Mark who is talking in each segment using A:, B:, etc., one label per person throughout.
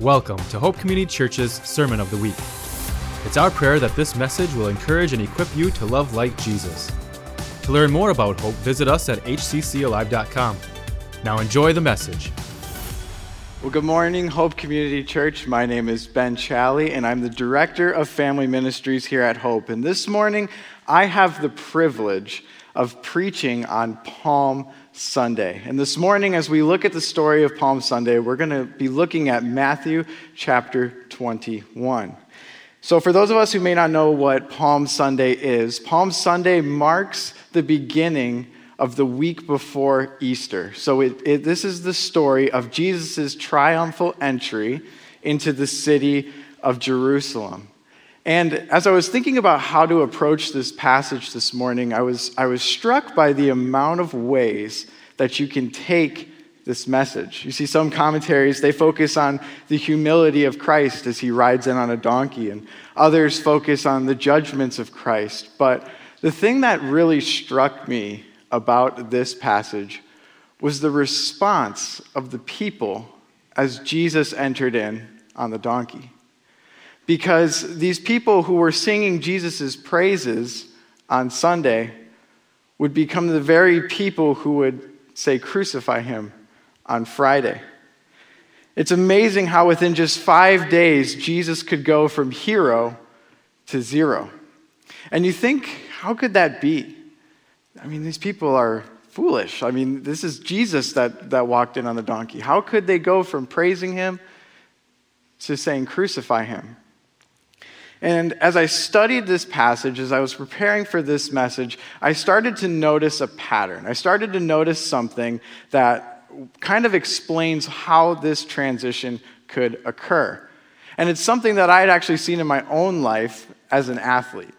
A: Welcome to Hope Community Church's Sermon of the Week. It's our prayer that this message will encourage and equip you to love like Jesus. To learn more about Hope, visit us at hccalive.com. Now enjoy the message.
B: Well, good morning, Hope Community Church. My name is Ben Challey, and I'm the Director of Family Ministries here at Hope. And this morning, I have the privilege of preaching on Palm Sunday. And this morning, as we look at the story of Palm Sunday, we're going to be looking at Matthew chapter 21. So, for those of us who may not know what Palm Sunday is, Palm Sunday marks the beginning of the week before Easter. So, it, it, this is the story of Jesus' triumphal entry into the city of Jerusalem. And as I was thinking about how to approach this passage this morning, I was, I was struck by the amount of ways that you can take this message. You see, some commentaries, they focus on the humility of Christ as he rides in on a donkey, and others focus on the judgments of Christ. But the thing that really struck me about this passage was the response of the people as Jesus entered in on the donkey because these people who were singing Jesus' praises on Sunday would become the very people who would say, Crucify him on Friday. It's amazing how within just five days, Jesus could go from hero to zero. And you think, how could that be? I mean, these people are foolish. I mean, this is Jesus that, that walked in on the donkey. How could they go from praising him to saying, Crucify him? And as I studied this passage, as I was preparing for this message, I started to notice a pattern. I started to notice something that kind of explains how this transition could occur. And it's something that I had actually seen in my own life as an athlete.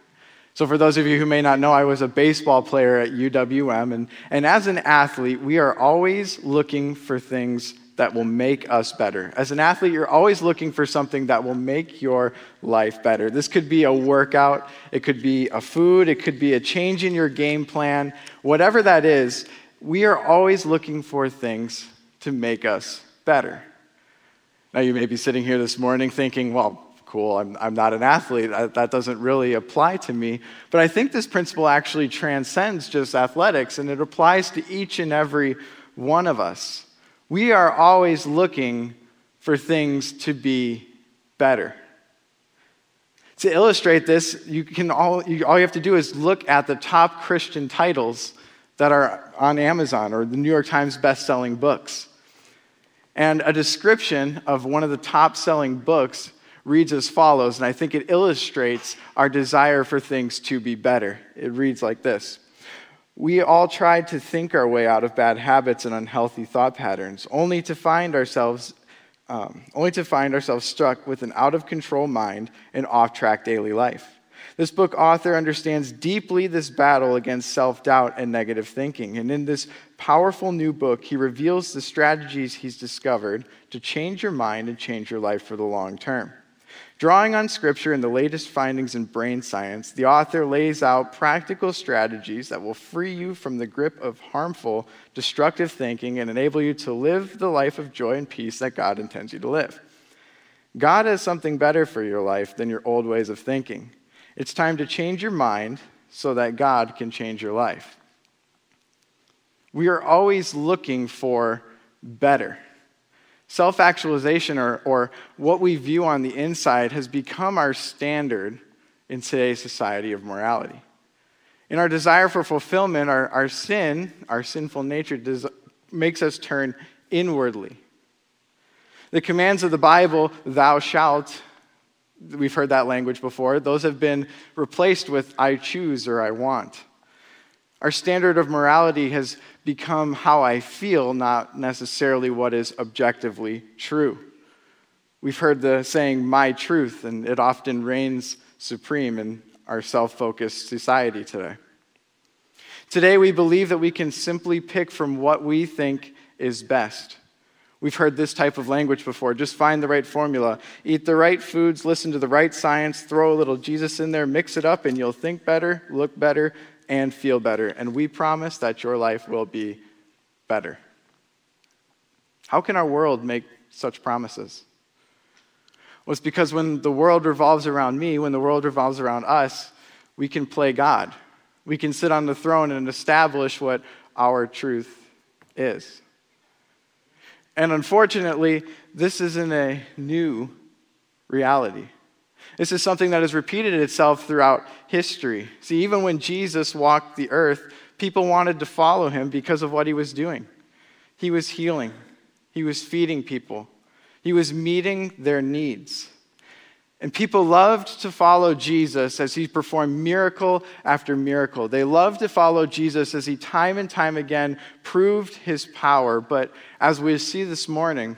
B: So, for those of you who may not know, I was a baseball player at UWM. And, and as an athlete, we are always looking for things that will make us better. As an athlete, you're always looking for something that will make your life better. This could be a workout, it could be a food, it could be a change in your game plan. Whatever that is, we are always looking for things to make us better. Now, you may be sitting here this morning thinking, well, cool, I'm, I'm not an athlete. that doesn't really apply to me. But I think this principle actually transcends just athletics and it applies to each and every one of us. We are always looking for things to be better. To illustrate this, you can all, you, all you have to do is look at the top Christian titles that are on Amazon or the New York Times best-selling books. And a description of one of the top selling books reads as follows, and I think it illustrates our desire for things to be better. It reads like this we all try to think our way out of bad habits and unhealthy thought patterns, only to find ourselves um, only to find ourselves struck with an out of control mind and off track daily life. This book author understands deeply this battle against self doubt and negative thinking. And in this powerful new book, he reveals the strategies he's discovered to change your mind and change your life for the long term. Drawing on scripture and the latest findings in brain science, the author lays out practical strategies that will free you from the grip of harmful, destructive thinking and enable you to live the life of joy and peace that God intends you to live. God has something better for your life than your old ways of thinking. It's time to change your mind so that God can change your life. We are always looking for better. Self actualization, or, or what we view on the inside, has become our standard in today's society of morality. In our desire for fulfillment, our, our sin, our sinful nature, makes us turn inwardly. The commands of the Bible, thou shalt, we've heard that language before, those have been replaced with I choose or I want. Our standard of morality has become how I feel, not necessarily what is objectively true. We've heard the saying, my truth, and it often reigns supreme in our self focused society today. Today, we believe that we can simply pick from what we think is best. We've heard this type of language before. Just find the right formula. Eat the right foods, listen to the right science, throw a little Jesus in there, mix it up, and you'll think better, look better, and feel better. And we promise that your life will be better. How can our world make such promises? Well, it's because when the world revolves around me, when the world revolves around us, we can play God. We can sit on the throne and establish what our truth is. And unfortunately, this isn't a new reality. This is something that has repeated itself throughout history. See, even when Jesus walked the earth, people wanted to follow him because of what he was doing. He was healing, he was feeding people, he was meeting their needs. And people loved to follow Jesus as he performed miracle after miracle. They loved to follow Jesus as he time and time again proved his power. But as we see this morning,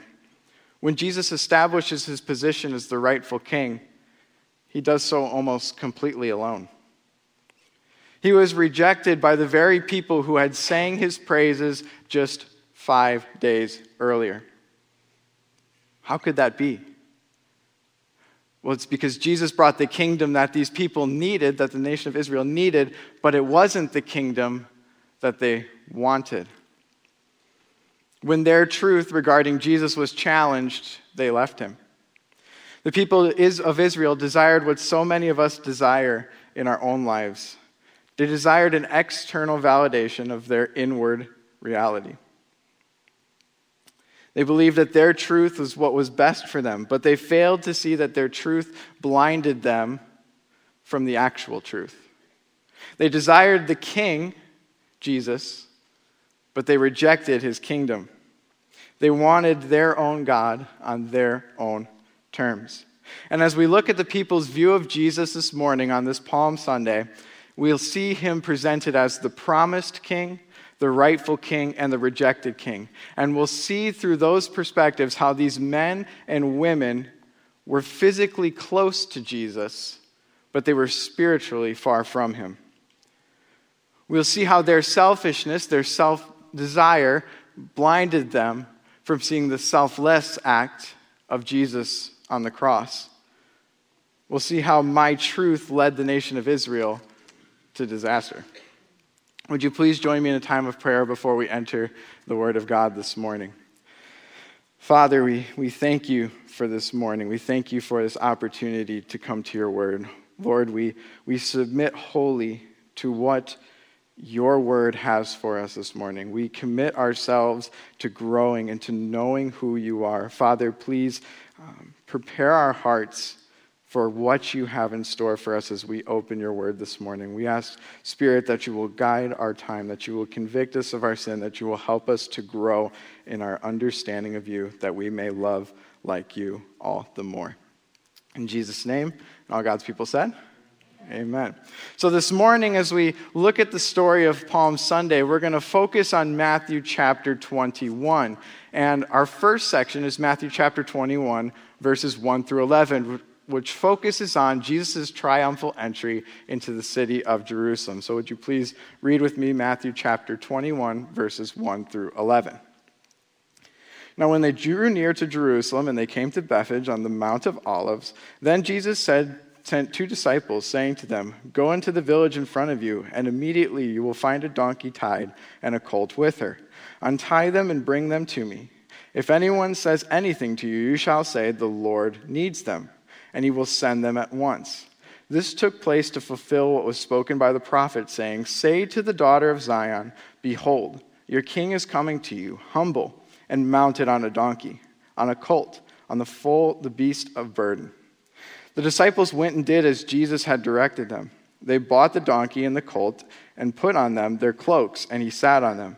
B: when Jesus establishes his position as the rightful king, he does so almost completely alone. He was rejected by the very people who had sang his praises just five days earlier. How could that be? Well, it's because Jesus brought the kingdom that these people needed, that the nation of Israel needed, but it wasn't the kingdom that they wanted. When their truth regarding Jesus was challenged, they left him. The people of Israel desired what so many of us desire in our own lives. They desired an external validation of their inward reality. They believed that their truth was what was best for them, but they failed to see that their truth blinded them from the actual truth. They desired the king, Jesus, but they rejected his kingdom. They wanted their own God on their own terms. And as we look at the people's view of Jesus this morning on this Palm Sunday, we'll see him presented as the promised king the rightful king and the rejected king. And we'll see through those perspectives how these men and women were physically close to Jesus, but they were spiritually far from him. We'll see how their selfishness, their self desire, blinded them from seeing the selfless act of Jesus on the cross. We'll see how my truth led the nation of Israel to disaster. Would you please join me in a time of prayer before we enter the Word of God this morning? Father, we, we thank you for this morning. We thank you for this opportunity to come to your Word. Lord, we, we submit wholly to what your Word has for us this morning. We commit ourselves to growing and to knowing who you are. Father, please um, prepare our hearts for what you have in store for us as we open your word this morning. We ask, Spirit, that you will guide our time, that you will convict us of our sin, that you will help us to grow in our understanding of you, that we may love like you all the more. In Jesus' name, and all God's people said, Amen. So, this morning, as we look at the story of Palm Sunday, we're going to focus on Matthew chapter 21. And our first section is Matthew chapter 21, verses 1 through 11, which focuses on Jesus' triumphal entry into the city of Jerusalem. So, would you please read with me Matthew chapter 21, verses 1 through 11. Now, when they drew near to Jerusalem and they came to Bethphage on the Mount of Olives, then Jesus said, sent two disciples, saying to them, Go into the village in front of you, and immediately you will find a donkey tied and a colt with her. Untie them and bring them to me. If anyone says anything to you, you shall say, The Lord needs them and he will send them at once. This took place to fulfill what was spoken by the prophet, saying, Say to the daughter of Zion, Behold, your king is coming to you, humble and mounted on a donkey, on a colt, on the foal, the beast of burden. The disciples went and did as Jesus had directed them. They bought the donkey and the colt and put on them their cloaks, and he sat on them.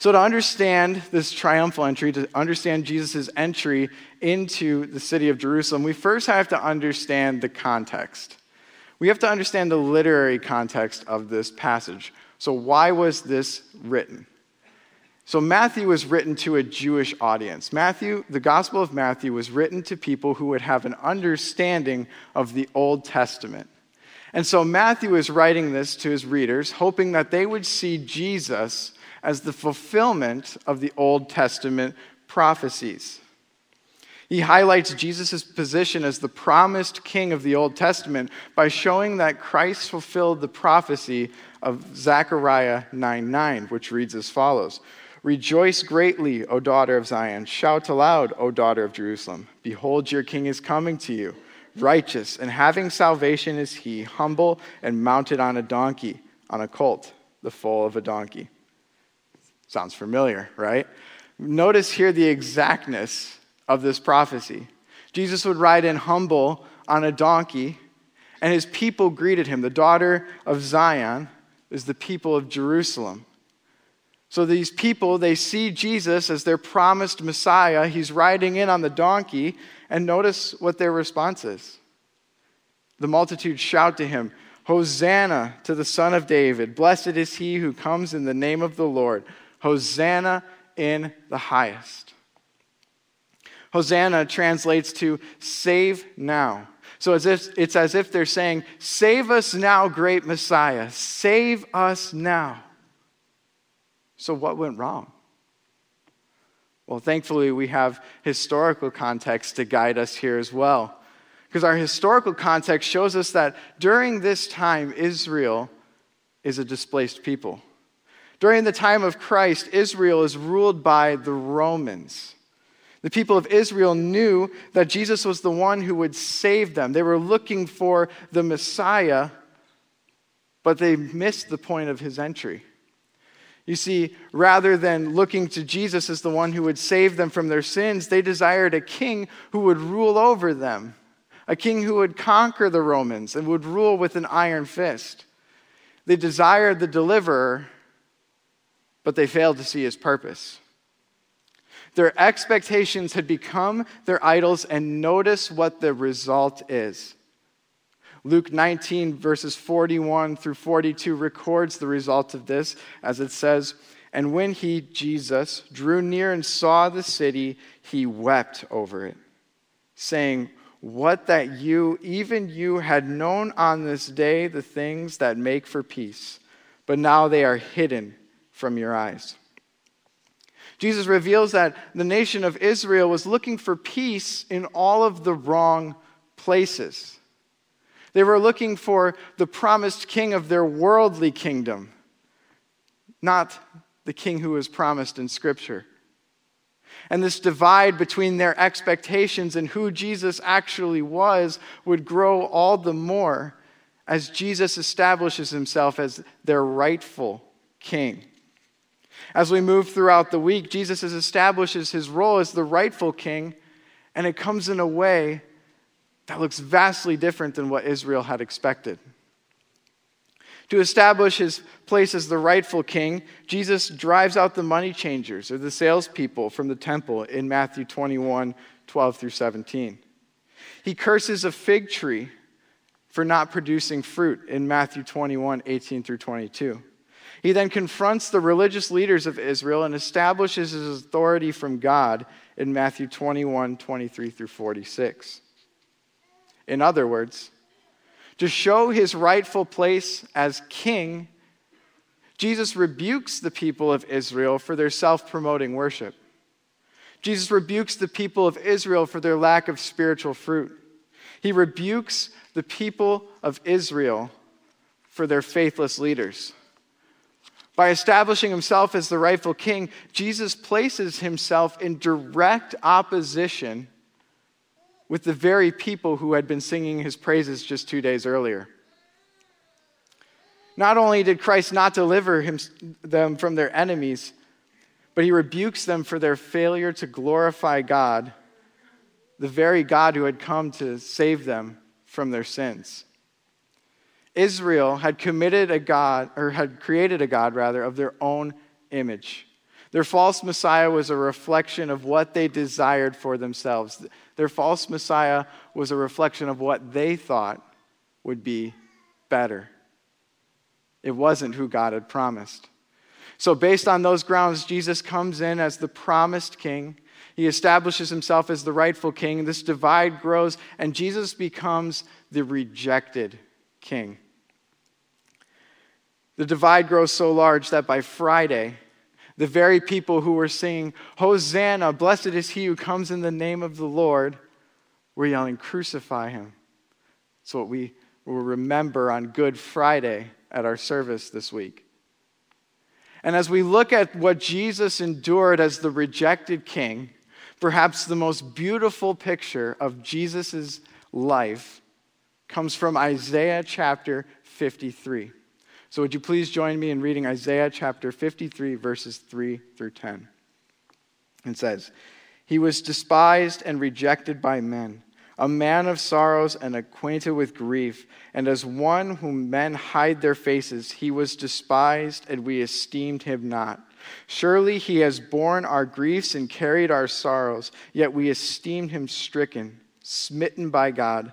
B: So, to understand this triumphal entry, to understand Jesus' entry into the city of Jerusalem, we first have to understand the context. We have to understand the literary context of this passage. So, why was this written? So, Matthew was written to a Jewish audience. Matthew, the Gospel of Matthew, was written to people who would have an understanding of the Old Testament. And so, Matthew is writing this to his readers, hoping that they would see Jesus as the fulfillment of the Old Testament prophecies. He highlights Jesus' position as the promised king of the Old Testament by showing that Christ fulfilled the prophecy of Zechariah 9 9, which reads as follows Rejoice greatly, O daughter of Zion. Shout aloud, O daughter of Jerusalem. Behold, your king is coming to you. Righteous and having salvation is he, humble and mounted on a donkey, on a colt, the foal of a donkey. Sounds familiar, right? Notice here the exactness of this prophecy. Jesus would ride in humble on a donkey, and his people greeted him. The daughter of Zion is the people of Jerusalem. So these people, they see Jesus as their promised Messiah. He's riding in on the donkey, and notice what their response is. The multitude shout to him, Hosanna to the Son of David. Blessed is he who comes in the name of the Lord. Hosanna in the highest. Hosanna translates to save now. So as, if, it's as if they're saying, Save us now, great Messiah. Save us now. So, what went wrong? Well, thankfully, we have historical context to guide us here as well. Because our historical context shows us that during this time, Israel is a displaced people. During the time of Christ, Israel is ruled by the Romans. The people of Israel knew that Jesus was the one who would save them. They were looking for the Messiah, but they missed the point of his entry. You see, rather than looking to Jesus as the one who would save them from their sins, they desired a king who would rule over them, a king who would conquer the Romans and would rule with an iron fist. They desired the deliverer, but they failed to see his purpose. Their expectations had become their idols, and notice what the result is. Luke 19, verses 41 through 42, records the result of this as it says, And when he, Jesus, drew near and saw the city, he wept over it, saying, What that you, even you, had known on this day the things that make for peace, but now they are hidden from your eyes. Jesus reveals that the nation of Israel was looking for peace in all of the wrong places. They were looking for the promised king of their worldly kingdom, not the king who was promised in Scripture. And this divide between their expectations and who Jesus actually was would grow all the more as Jesus establishes himself as their rightful king. As we move throughout the week, Jesus establishes his role as the rightful king, and it comes in a way that looks vastly different than what Israel had expected. To establish his place as the rightful king, Jesus drives out the money changers or the salespeople from the temple in Matthew 21 12 through 17. He curses a fig tree for not producing fruit in Matthew 21 18 through 22. He then confronts the religious leaders of Israel and establishes his authority from God in Matthew 21 23 through 46. In other words, to show his rightful place as king, Jesus rebukes the people of Israel for their self promoting worship. Jesus rebukes the people of Israel for their lack of spiritual fruit. He rebukes the people of Israel for their faithless leaders. By establishing himself as the rightful king, Jesus places himself in direct opposition with the very people who had been singing his praises just two days earlier. Not only did Christ not deliver him, them from their enemies, but he rebukes them for their failure to glorify God, the very God who had come to save them from their sins. Israel had committed a God, or had created a God, rather, of their own image. Their false Messiah was a reflection of what they desired for themselves. Their false Messiah was a reflection of what they thought would be better. It wasn't who God had promised. So, based on those grounds, Jesus comes in as the promised king. He establishes himself as the rightful king. This divide grows, and Jesus becomes the rejected king. The divide grows so large that by Friday, the very people who were singing, Hosanna, blessed is he who comes in the name of the Lord, were yelling, Crucify him. It's what we will remember on Good Friday at our service this week. And as we look at what Jesus endured as the rejected king, perhaps the most beautiful picture of Jesus' life comes from Isaiah chapter 53. So, would you please join me in reading Isaiah chapter 53, verses 3 through 10? It says, He was despised and rejected by men, a man of sorrows and acquainted with grief, and as one whom men hide their faces, he was despised, and we esteemed him not. Surely he has borne our griefs and carried our sorrows, yet we esteemed him stricken, smitten by God,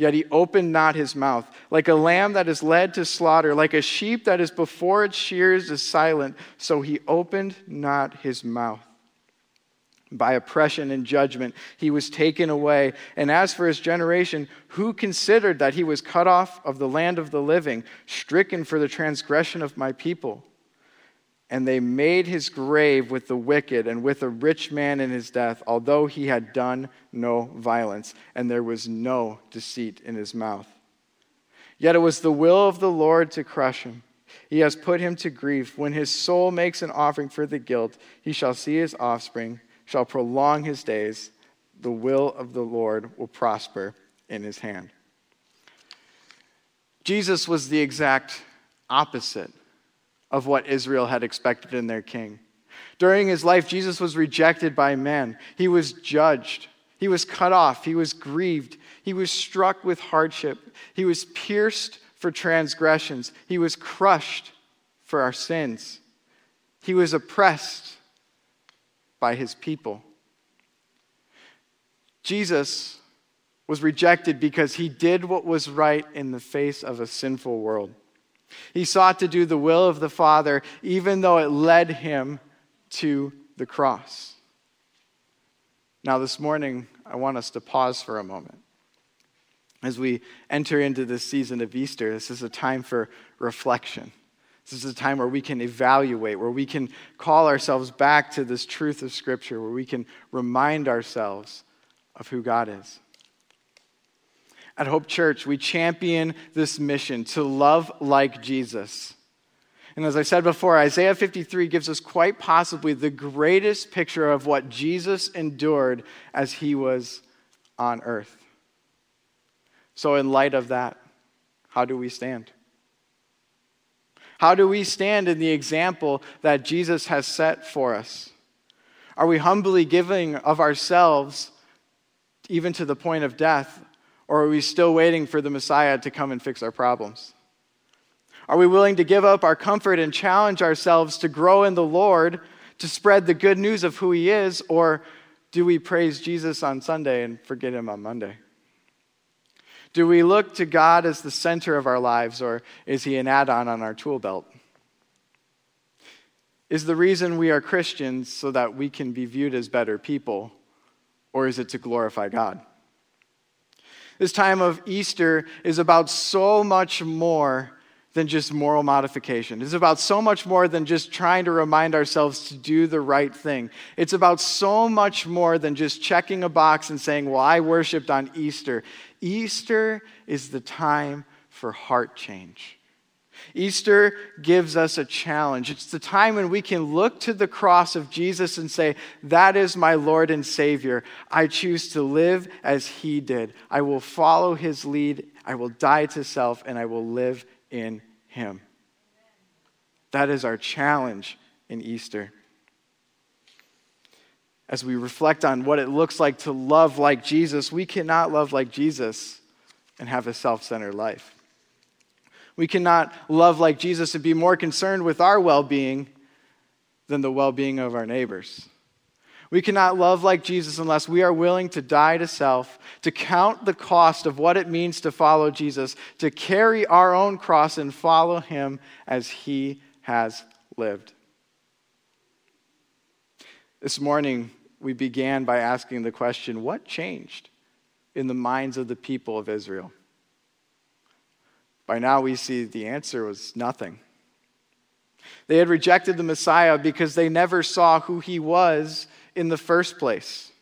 B: Yet he opened not his mouth. Like a lamb that is led to slaughter, like a sheep that is before its shears is silent, so he opened not his mouth. By oppression and judgment he was taken away. And as for his generation, who considered that he was cut off of the land of the living, stricken for the transgression of my people? And they made his grave with the wicked and with a rich man in his death, although he had done no violence, and there was no deceit in his mouth. Yet it was the will of the Lord to crush him. He has put him to grief. When his soul makes an offering for the guilt, he shall see his offspring, shall prolong his days. The will of the Lord will prosper in his hand. Jesus was the exact opposite of what Israel had expected in their king. During his life, Jesus was rejected by men. He was judged. He was cut off. He was grieved. He was struck with hardship. He was pierced for transgressions. He was crushed for our sins. He was oppressed by his people. Jesus was rejected because he did what was right in the face of a sinful world. He sought to do the will of the Father, even though it led him to the cross. Now, this morning, I want us to pause for a moment. As we enter into this season of Easter, this is a time for reflection. This is a time where we can evaluate, where we can call ourselves back to this truth of Scripture, where we can remind ourselves of who God is. At Hope Church, we champion this mission to love like Jesus. And as I said before, Isaiah 53 gives us quite possibly the greatest picture of what Jesus endured as he was on earth. So, in light of that, how do we stand? How do we stand in the example that Jesus has set for us? Are we humbly giving of ourselves, even to the point of death, or are we still waiting for the Messiah to come and fix our problems? Are we willing to give up our comfort and challenge ourselves to grow in the Lord, to spread the good news of who He is, or do we praise Jesus on Sunday and forget Him on Monday? Do we look to God as the center of our lives, or is He an add on on our tool belt? Is the reason we are Christians so that we can be viewed as better people, or is it to glorify God? This time of Easter is about so much more than just moral modification. It's about so much more than just trying to remind ourselves to do the right thing. It's about so much more than just checking a box and saying, Well, I worshiped on Easter. Easter is the time for heart change. Easter gives us a challenge. It's the time when we can look to the cross of Jesus and say, That is my Lord and Savior. I choose to live as He did. I will follow His lead. I will die to self, and I will live in Him. That is our challenge in Easter. as we reflect on what it looks like to love like Jesus, we cannot love like Jesus and have a self centered life. We cannot love like Jesus and be more concerned with our well being than the well being of our neighbors. We cannot love like Jesus unless we are willing to die to self, to count the cost of what it means to follow Jesus, to carry our own cross and follow him as he has lived. This morning, we began by asking the question what changed in the minds of the people of Israel? By now, we see the answer was nothing. They had rejected the Messiah because they never saw who he was in the first place.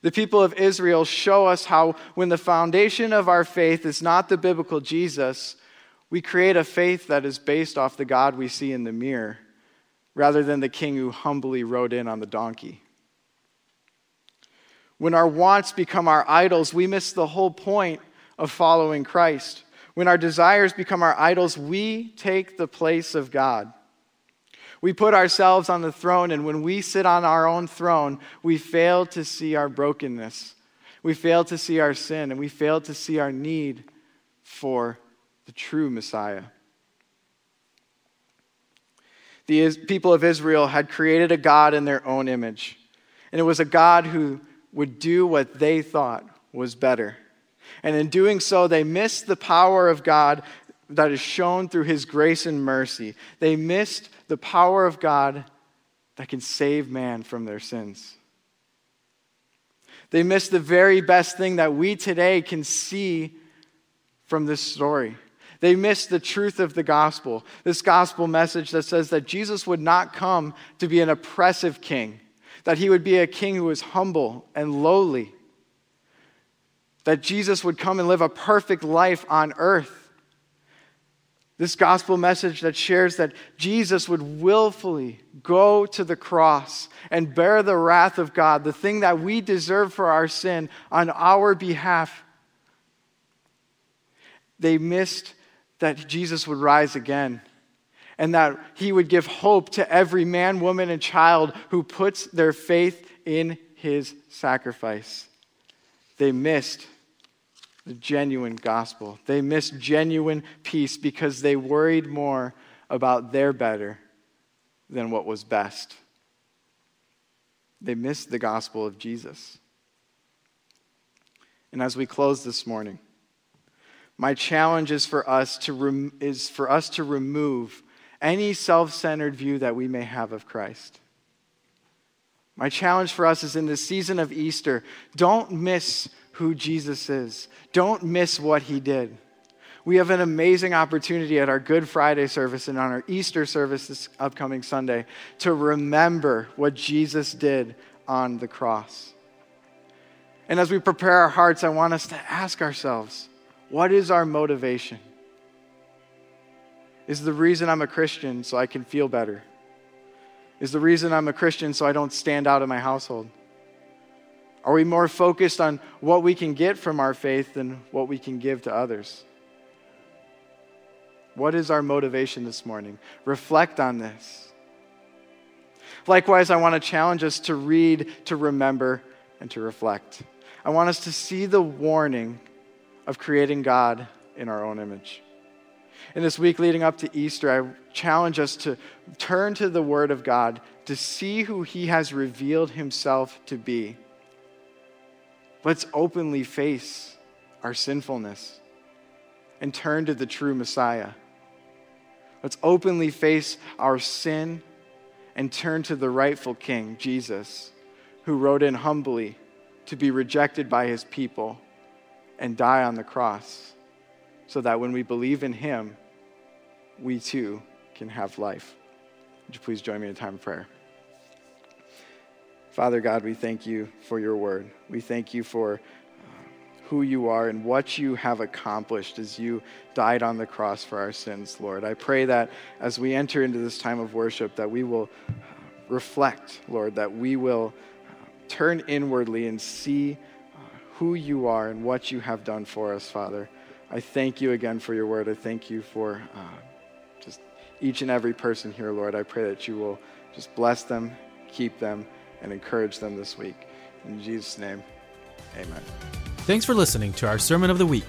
B: The people of Israel show us how, when the foundation of our faith is not the biblical Jesus, we create a faith that is based off the God we see in the mirror rather than the king who humbly rode in on the donkey. When our wants become our idols, we miss the whole point of following Christ. When our desires become our idols, we take the place of God. We put ourselves on the throne, and when we sit on our own throne, we fail to see our brokenness. We fail to see our sin, and we fail to see our need for the true Messiah. The people of Israel had created a God in their own image, and it was a God who would do what they thought was better. And in doing so, they missed the power of God that is shown through his grace and mercy. They missed the power of God that can save man from their sins. They missed the very best thing that we today can see from this story. They missed the truth of the gospel, this gospel message that says that Jesus would not come to be an oppressive king, that he would be a king who was humble and lowly, that Jesus would come and live a perfect life on earth. This gospel message that shares that Jesus would willfully go to the cross and bear the wrath of God, the thing that we deserve for our sin, on our behalf. They missed that Jesus would rise again and that he would give hope to every man, woman, and child who puts their faith in his sacrifice. They missed the genuine gospel. They missed genuine peace because they worried more about their better than what was best. They missed the gospel of Jesus. And as we close this morning, my challenge is for us to, rem- is for us to remove any self centered view that we may have of Christ. My challenge for us is in this season of Easter, don't miss who Jesus is, don't miss what he did. We have an amazing opportunity at our Good Friday service and on our Easter service this upcoming Sunday to remember what Jesus did on the cross. And as we prepare our hearts, I want us to ask ourselves what is our motivation? Is the reason I'm a Christian so I can feel better? Is the reason I'm a Christian so I don't stand out in my household? Are we more focused on what we can get from our faith than what we can give to others? What is our motivation this morning? Reflect on this. Likewise, I want to challenge us to read, to remember, and to reflect. I want us to see the warning of creating God in our own image. In this week leading up to Easter, I challenge us to turn to the Word of God to see who He has revealed Himself to be. Let's openly face our sinfulness and turn to the true Messiah. Let's openly face our sin and turn to the rightful King, Jesus, who rode in humbly to be rejected by His people and die on the cross so that when we believe in him, we too can have life. Would you please join me in a time of prayer? Father God, we thank you for your word. We thank you for uh, who you are and what you have accomplished as you died on the cross for our sins, Lord. I pray that as we enter into this time of worship that we will uh, reflect, Lord, that we will uh, turn inwardly and see who you are and what you have done for us, Father. I thank you again for your word. I thank you for uh, just each and every person here, Lord. I pray that you will just bless them, keep them, and encourage them this week. In Jesus' name, amen.
A: Thanks for listening to our Sermon of the Week.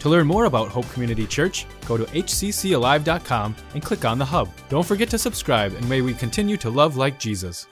A: To learn more about Hope Community Church, go to hccalive.com and click on the hub. Don't forget to subscribe, and may we continue to love like Jesus.